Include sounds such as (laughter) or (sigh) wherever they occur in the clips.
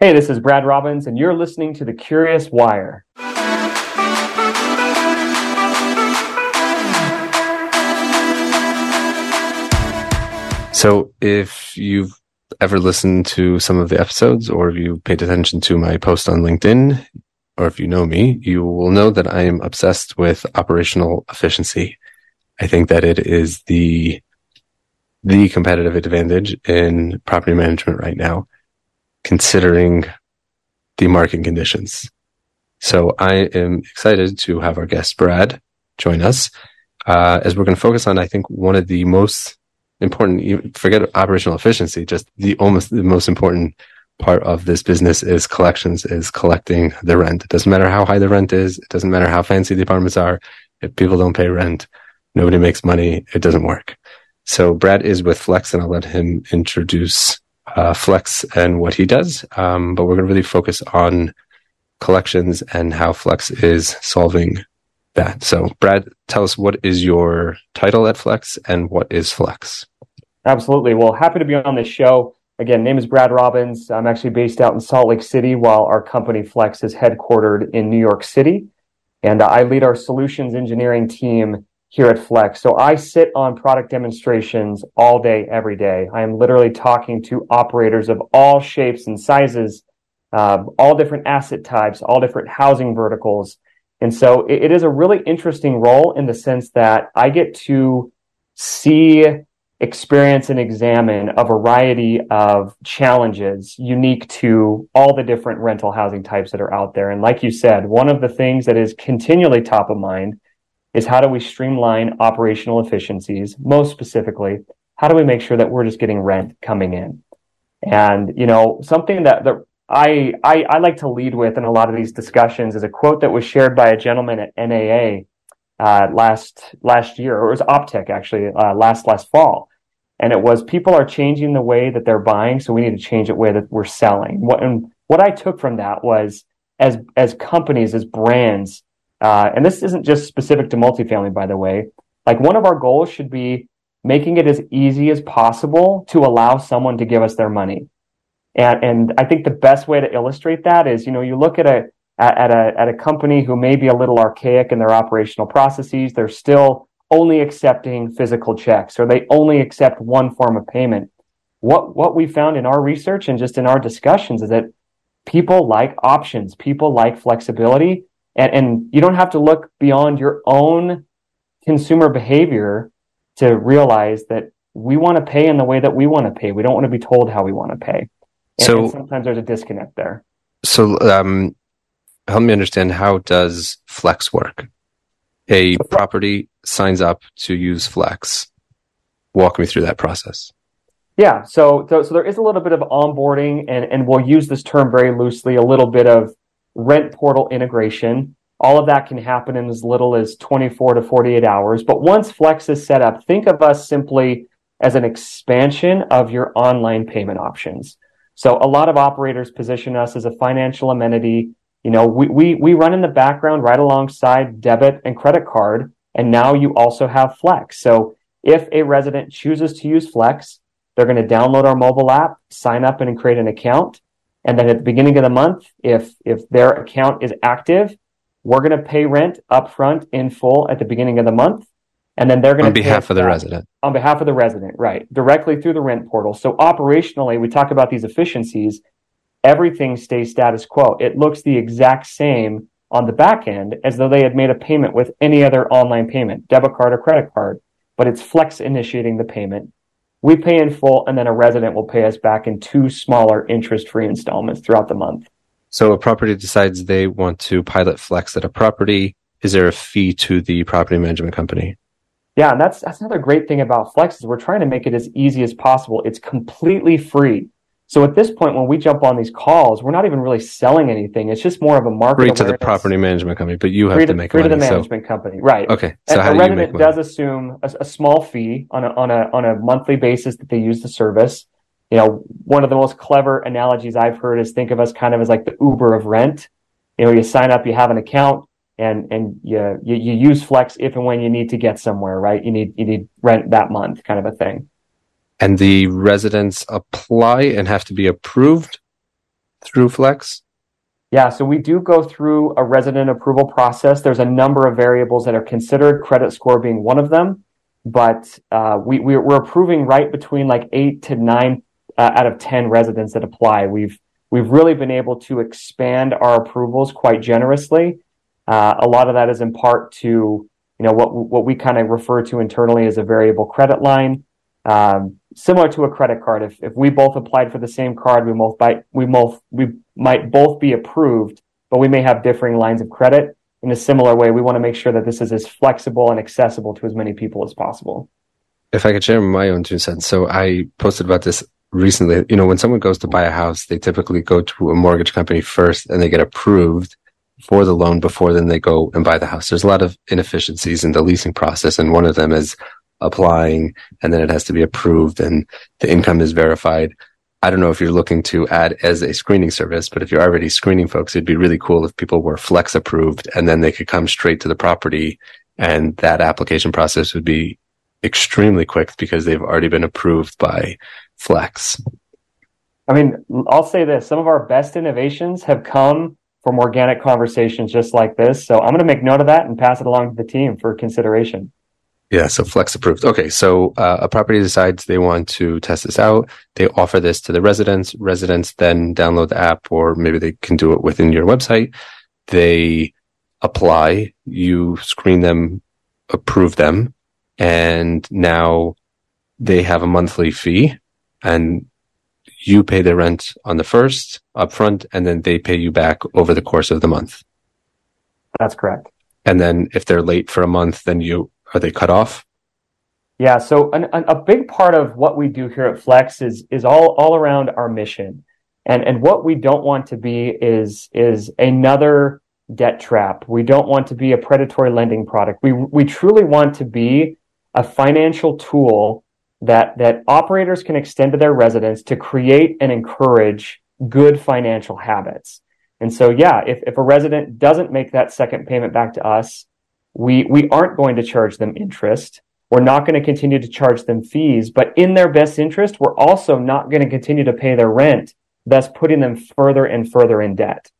Hey, this is Brad Robins, and you're listening to The Curious Wire. So, if you've ever listened to some of the episodes, or if you paid attention to my post on LinkedIn, or if you know me, you will know that I am obsessed with operational efficiency. I think that it is the the competitive advantage in property management right now, considering the market conditions. So I am excited to have our guest Brad join us uh, as we're going to focus on, I think, one of the most important, forget operational efficiency, just the almost the most important part of this business is collections, is collecting the rent. It doesn't matter how high the rent is. It doesn't matter how fancy the apartments are. If people don't pay rent, nobody makes money. It doesn't work. So Brad is with Flex and I'll let him introduce uh, Flex and what he does. Um, but we're going to really focus on collections and how Flex is solving that. So, Brad, tell us what is your title at Flex and what is Flex? Absolutely. Well, happy to be on this show. Again, name is Brad Robins. I'm actually based out in Salt Lake City while our company Flex is headquartered in New York City. And I lead our solutions engineering team here at Flex. So I sit on product demonstrations all day, every day. I am literally talking to operators of all shapes and sizes, uh, all different asset types, all different housing verticals. And so it, it is a really interesting role in the sense that I get to see, experience, and examine a variety of challenges unique to all the different rental housing types that are out there. And like you said, one of the things that is continually top of mind is how do we streamline operational efficiencies? Most specifically, how do we make sure that we're just getting rent coming in? And, you know, something that, that I, I, I like to lead with in a lot of these discussions is a quote that was shared by a gentleman at NAA uh, last last year, or it was Optech actually uh, last last fall, and it was people are changing the way that they're buying, so we need to change the way that we're selling. What and what I took from that was as as companies, as brands, uh, and this isn't just specific to multifamily, by the way. Like one of our goals should be making it as easy as possible to allow someone to give us their money. And, and I think the best way to illustrate that is, you know, you look at a, at a, at a company who may be a little archaic in their operational processes. They're still only accepting physical checks or they only accept one form of payment. What, what we found in our research and just in our discussions is that people like options. People like flexibility and, and you don't have to look beyond your own consumer behavior to realize that we want to pay in the way that we want to pay. We don't want to be told how we want to pay. And, so and sometimes there's a disconnect there. So, um, help me understand how does Flex work? A property signs up to use Flex. Walk me through that process. Yeah, so, so so there is a little bit of onboarding, and and we'll use this term very loosely. A little bit of rent portal integration. All of that can happen in as little as 24 to 48 hours. But once Flex is set up, think of us simply as an expansion of your online payment options. So a lot of operators position us as a financial amenity. You know, we, we, we run in the background right alongside debit and credit card. And now you also have Flex. So if a resident chooses to use Flex, they're going to download our mobile app, sign up and create an account. And then at the beginning of the month, if, if their account is active, we're going to pay rent upfront in full at the beginning of the month. And then they're going to on behalf of the resident. On behalf of the resident right directly through the rent portal. So operationally we talk about these efficiencies. Everything stays status quo. It looks the exact same on the back end as though they had made a payment with any other online payment debit card or credit card but it's flex initiating the payment we pay in full and then a resident will pay us back in two smaller interest free installments throughout the month so a property decides they want to pilot flex at a property is there a fee to the property management company yeah, and that's that's another great thing about Flex is we're trying to make it as easy as possible. It's completely free. So at this point, when we jump on these calls, we're not even really selling anything. It's just more of a market. Free to the property management company, but you have free to, make free money, to the management so. company, right? Okay, so and how do you make money? does assume a, a, small fee on a on a on a monthly basis that they use the service. You know, one of the most clever analogies I've heard is think of us kind of as like the Uber of rent. You know, you sign up, you have an account, and and you, you, you use flex if and when you need to get somewhere right you need you need rent that month kind of a thing and the residents apply and have to be approved through Flex? Yeah, so we do go through a resident approval process. There's a number of variables that are considered, credit score being one of them. But uh, we, we're approving right between like eight to nine uh, out of 10 residents that apply. We've we've really been able to expand our approvals quite generously. Uh, a lot of that is in part to you know what what we kind of refer to internally as a variable credit line, um, similar to a credit card. If if we both applied for the same card, we both might we both we might both be approved, but we may have differing lines of credit. In a similar way, we want to make sure that this is as flexible and accessible to as many people as possible. If I could share my own two cents, so I posted about this recently, you know, when someone goes to buy a house, they typically go to a mortgage company first and they get approved for the loan before then they go and buy the house. There's a lot of inefficiencies in the leasing process. And one of them is applying and then it has to be approved and the income is verified. I don't know if you're looking to add as a screening service, but if you're already screening folks, it'd be really cool if people were flex approved and then they could come straight to the property and that application process would be extremely quick because they've already been approved by flex? I mean, I'll say this some of our best innovations have come from organic conversations just like this. So I'm going to make note of that and pass it along to the team for consideration. Yeah, so Flex approved. Okay, so uh, a property decides they want to test this out. They offer this to the residents. Residents then download the app, or maybe they can do it within your website. They apply, you screen them, approve them, and now they have a monthly fee and you pay the rent on the first upfront and then they pay you back over the course of the month. That's correct. And then if they're late for a month, then you are they cut off? Yeah. So an, an, a big part of what we do here at Flex is is all all around our mission, and and what we don't want to be is is another debt trap. We don't want to be a predatory lending product. We we truly want to be a financial tool that that operators can extend to their residents to create and encourage good financial habits. And so, yeah, if, if a resident doesn't make that second payment back to us, we, we aren't going to charge them interest. We're not going to continue to charge them fees, but in their best interest, we're also not going to continue to pay their rent, thus putting them further and further in debt.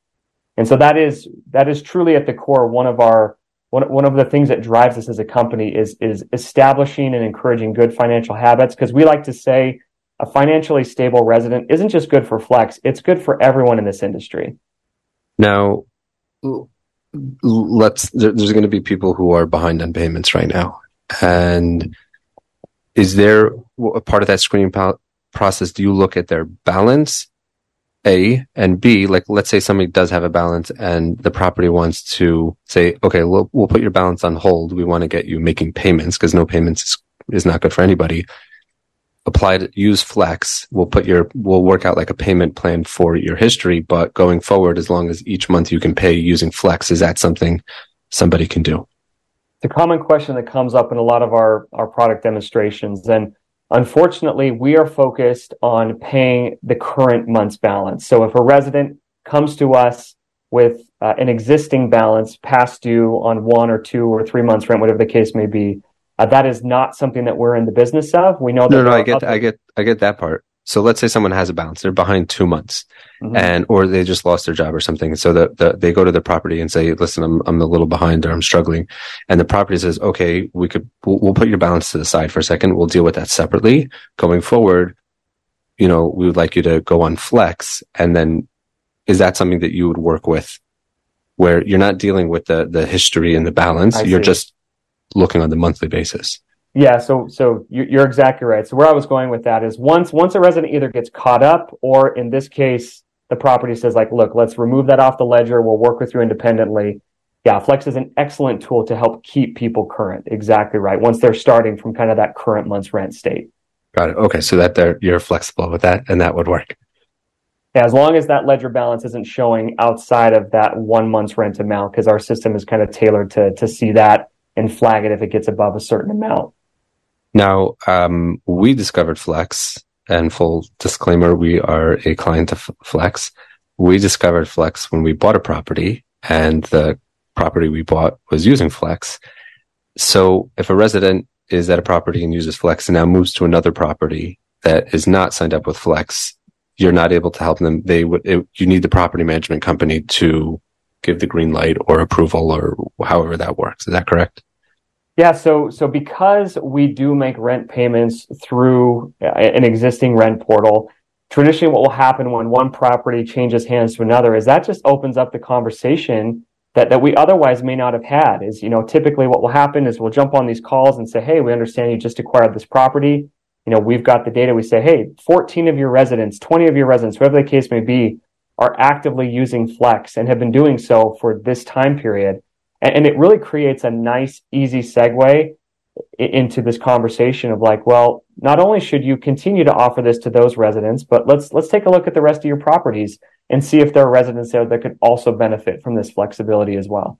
And so that is, that is truly at the core one of our one, one of the things that drives us as a company is is establishing and encouraging good financial habits because we like to say a financially stable resident isn't just good for flex it's good for everyone in this industry now let's there's going to be people who are behind on payments right now and is there a part of that screening process do you look at their balance a and B, like let's say somebody does have a balance and the property wants to say, okay, we'll, we'll put your balance on hold. We want to get you making payments because no payments is, is not good for anybody. Apply to use Flex. We'll put your, we'll work out like a payment plan for your history, but going forward, as long as each month you can pay using Flex, is that something somebody can do? It's a common question that comes up in a lot of our, our product demonstrations. And Unfortunately, we are focused on paying the current month's balance. So if a resident comes to us with uh, an existing balance past due on one or two or three months rent, whatever the case may be, uh, that is not something that we're in the business of. We know that. No, no, I get, I get, I get that part. So let's say someone has a balance, they're behind two months mm-hmm. and, or they just lost their job or something. So the, the, they go to the property and say, listen, I'm, I'm a little behind or I'm struggling. And the property says, okay, we could, we'll, we'll put your balance to the side for a second. We'll deal with that separately going forward. You know, we would like you to go on flex. And then is that something that you would work with where you're not dealing with the, the history and the balance? you're just looking on the monthly basis. Yeah, so so you're exactly right. So where I was going with that is once once a resident either gets caught up, or in this case, the property says like, look, let's remove that off the ledger. We'll work with you independently. Yeah, Flex is an excellent tool to help keep people current. Exactly right. Once they're starting from kind of that current month's rent state. Got it. Okay, so that they're, you're flexible with that, and that would work. Yeah, as long as that ledger balance isn't showing outside of that one month's rent amount, because our system is kind of tailored to to see that and flag it if it gets above a certain amount. Now, um, we discovered Flex, and full disclaimer, we are a client of Flex. We discovered Flex when we bought a property, and the property we bought was using Flex. So if a resident is at a property and uses Flex and now moves to another property that is not signed up with Flex, you're not able to help them, they would, it, you need the property management company to give the green light or approval or however that works. Is that correct? Yeah, so so because we do make rent payments through uh, an existing rent portal, traditionally what will happen when one property changes hands to another is that just opens up the conversation that, that we otherwise may not have had is you know typically what will happen is we'll jump on these calls and say hey we understand you just acquired this property. You know we've got the data. We say hey 14 of your residents 20 of your residents whatever the case may be are actively using flex and have been doing so for this time period and, it really creates a nice, easy segue into this conversation of like, well, not only should you continue to offer this to those residents, but let's let's take a look at the rest of your properties and see if there are residents there that could also benefit from this flexibility as well.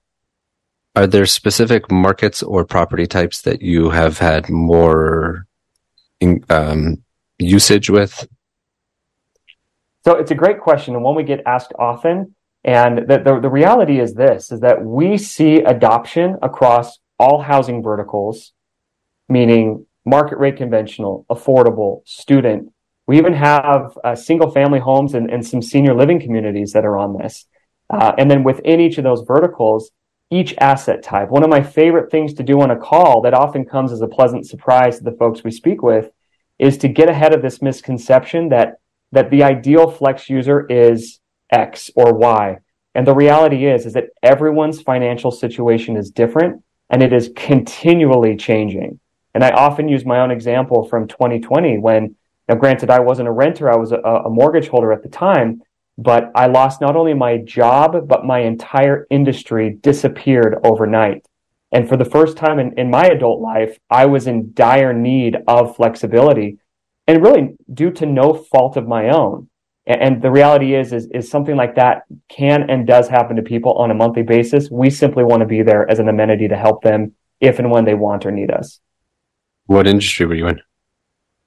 Are there specific markets or property types that you have had more um, usage with? So it's a great question and one we get asked often. And the, the, the reality is this, is that we see adoption across all housing verticals, meaning market rate conventional, affordable, student. We even have uh, single family homes and, and some senior living communities that are on this. Uh, and then within each of those verticals, each asset type. One of my favorite things to do on a call that often comes as a pleasant surprise to the folks we speak with is to get ahead of this misconception that that the ideal flex user is X or Y. And the reality is, is that everyone's financial situation is different and it is continually changing. And I often use my own example from 2020 when, now granted, I wasn't a renter, I was a, a mortgage holder at the time, but I lost not only my job, but my entire industry disappeared overnight. And for the first time in, in my adult life, I was in dire need of flexibility and really due to no fault of my own. And the reality is, is, is something like that can and does happen to people on a monthly basis. We simply want to be there as an amenity to help them if and when they want or need us. What industry were you in?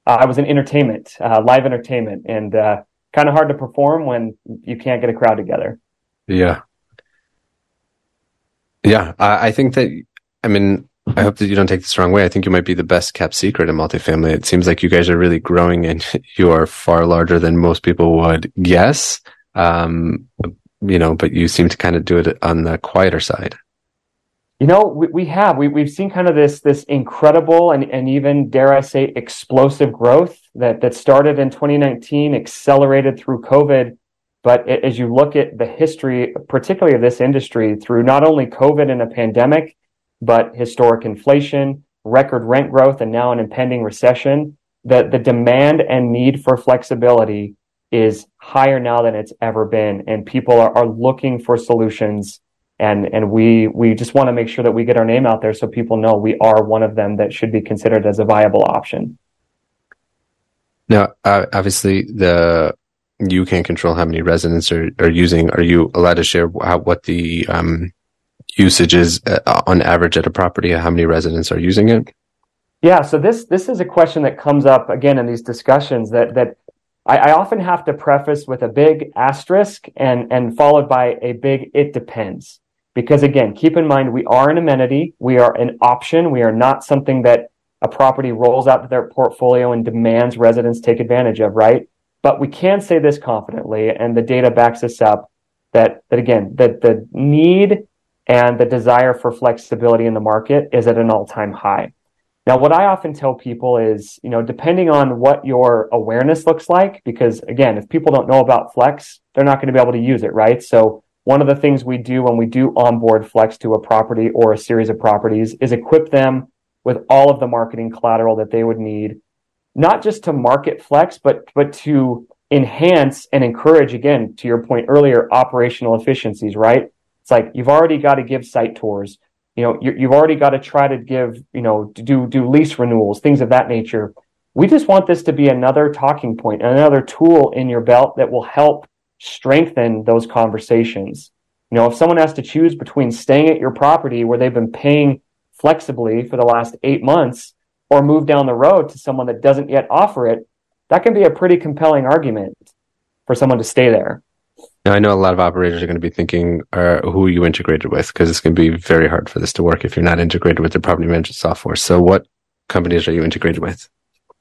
Uh, I was in entertainment, uh, live entertainment, and uh, kind of hard to perform when you can't get a crowd together. Yeah. Yeah. I, I think that, I mean, I hope that you don't take this wrong way. I think you might be the best kept secret in multifamily. It seems like you guys are really growing and (laughs) you are far larger than most people would guess. Um, you know, but you seem to kind of do it on the quieter side. You know, we, we have, we, we've seen kind of this, this incredible and, and even dare I say explosive growth that, that started in 2019, accelerated through COVID. But as you look at the history, particularly of this industry through not only COVID and a pandemic, but historic inflation, record rent growth, and now an impending recession, the, the demand and need for flexibility is higher now than it's ever been. And people are, are looking for solutions. And, and we, we just want to make sure that we get our name out there so people know we are one of them that should be considered as a viable option. Now, obviously, the you can't control how many residents are, are using. Are you allowed to share how, what the um, usage is uh, on average at a property? How many residents are using it? Yeah, so this this is a question that comes up again in these discussions that that I, I, often have to preface with a big asterisk and and followed by a big it depends. Because again, keep in mind we are an amenity, we are an option, we are not something that a property rolls out to their portfolio and demands residents take advantage of, right? But we can say this confidently, and the data backs us up that that again, that the need and the desire for flexibility in the market is at an all-time high. Now, what I often tell people is, you know, depending on what your awareness looks like, because again, if people don't know about Flex, they're not going to be able to use it, right? So one of the things we do when we do onboard Flex to a property or a series of properties is equip them with all of the marketing collateral that they would need, not just to market Flex, but, but to enhance and encourage, again, to your point earlier, operational efficiencies, right? It's like you've already got to give site tours. You know, you have already got to try to give, you know, do do lease renewals, things of that nature. We just want this to be another talking point, another tool in your belt that will help strengthen those conversations. You know, if someone has to choose between staying at your property where they've been paying flexibly for the last eight months or move down the road to someone that doesn't yet offer it, that can be a pretty compelling argument for someone to stay there. Now, I know a lot of operators are going to be thinking, uh, who are you integrated with? Because it's going to be very hard for this to work if you're not integrated with the property management software. So, what companies are you integrated with?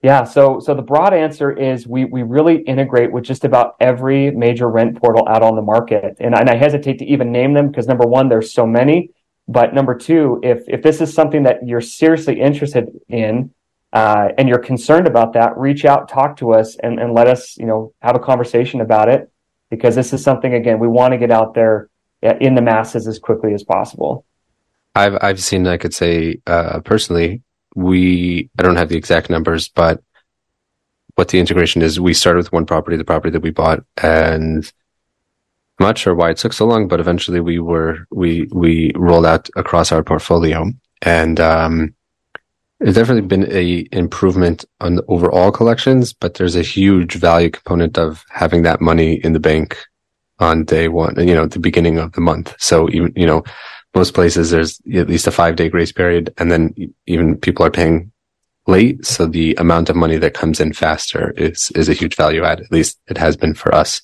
Yeah, so so the broad answer is we we really integrate with just about every major rent portal out on the market, and, and I hesitate to even name them because number one, there's so many, but number two, if if this is something that you're seriously interested in, uh, and you're concerned about that, reach out, talk to us, and and let us you know have a conversation about it because this is something again we want to get out there in the masses as quickly as possible. I've I've seen I could say uh, personally we I don't have the exact numbers, but what the integration is, we started with one property, the property that we bought, and I'm not sure why it took so long, but eventually we were we we rolled out across our portfolio, and um, there's definitely been a improvement on the overall collections, but there's a huge value component of having that money in the bank on day one, you know, the beginning of the month. So even you know most places there's at least a five day grace period and then even people are paying late. So the amount of money that comes in faster is, is a huge value add. At least it has been for us.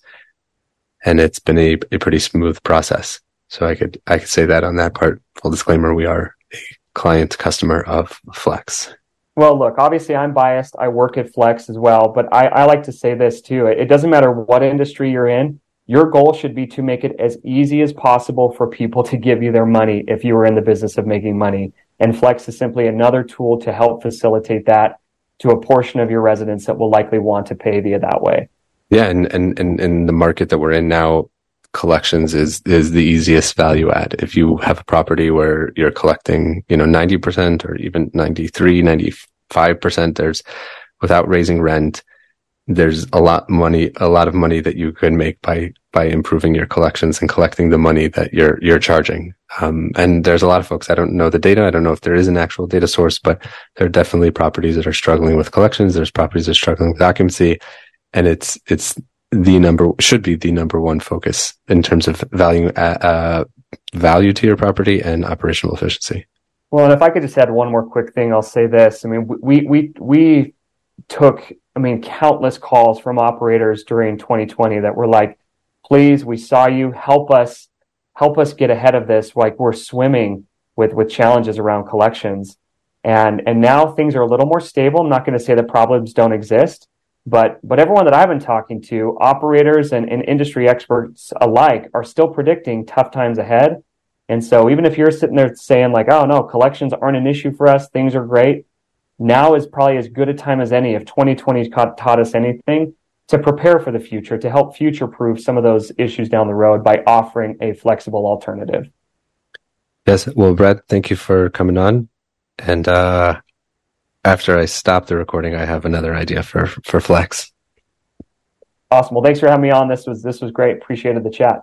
And it's been a, a pretty smooth process. So I could, I could say that on that part. Full disclaimer. We are client customer of Flex. Well, look, obviously I'm biased. I work at Flex as well, but I, I like to say this too. It doesn't matter what industry you're in your goal should be to make it as easy as possible for people to give you their money if you are in the business of making money. And Flex is simply another tool to help facilitate that to a portion of your residents that will likely want to pay via that way. Yeah, and and and in the market that we're in now, collections is is the easiest value add. If you have a property where you're collecting, you know, 90% or even 93, 95%, there's without raising rent, there's a lot money, a lot of money that you could make by by improving your collections and collecting the money that you're you're charging. Um, and there's a lot of folks. I don't know the data. I don't know if there is an actual data source, but there are definitely properties that are struggling with collections. There's properties that are struggling with occupancy, and it's it's the number should be the number one focus in terms of value uh, uh value to your property and operational efficiency. Well, and if I could just add one more quick thing, I'll say this. I mean, we we we took I mean, countless calls from operators during 2020 that were like, please, we saw you, help us, help us get ahead of this. Like we're swimming with, with challenges around collections. And, and now things are a little more stable. I'm not going to say that problems don't exist, but, but everyone that I've been talking to, operators and, and industry experts alike are still predicting tough times ahead. And so even if you're sitting there saying like, oh no, collections aren't an issue for us, things are great. Now is probably as good a time as any if 2020 taught us anything to prepare for the future to help future proof some of those issues down the road by offering a flexible alternative. Yes. Well brad thank you for coming on. And uh after i stop the recording i have another idea for for flex. Awesome. Well thanks for having me on. This was this was great. Appreciated the chat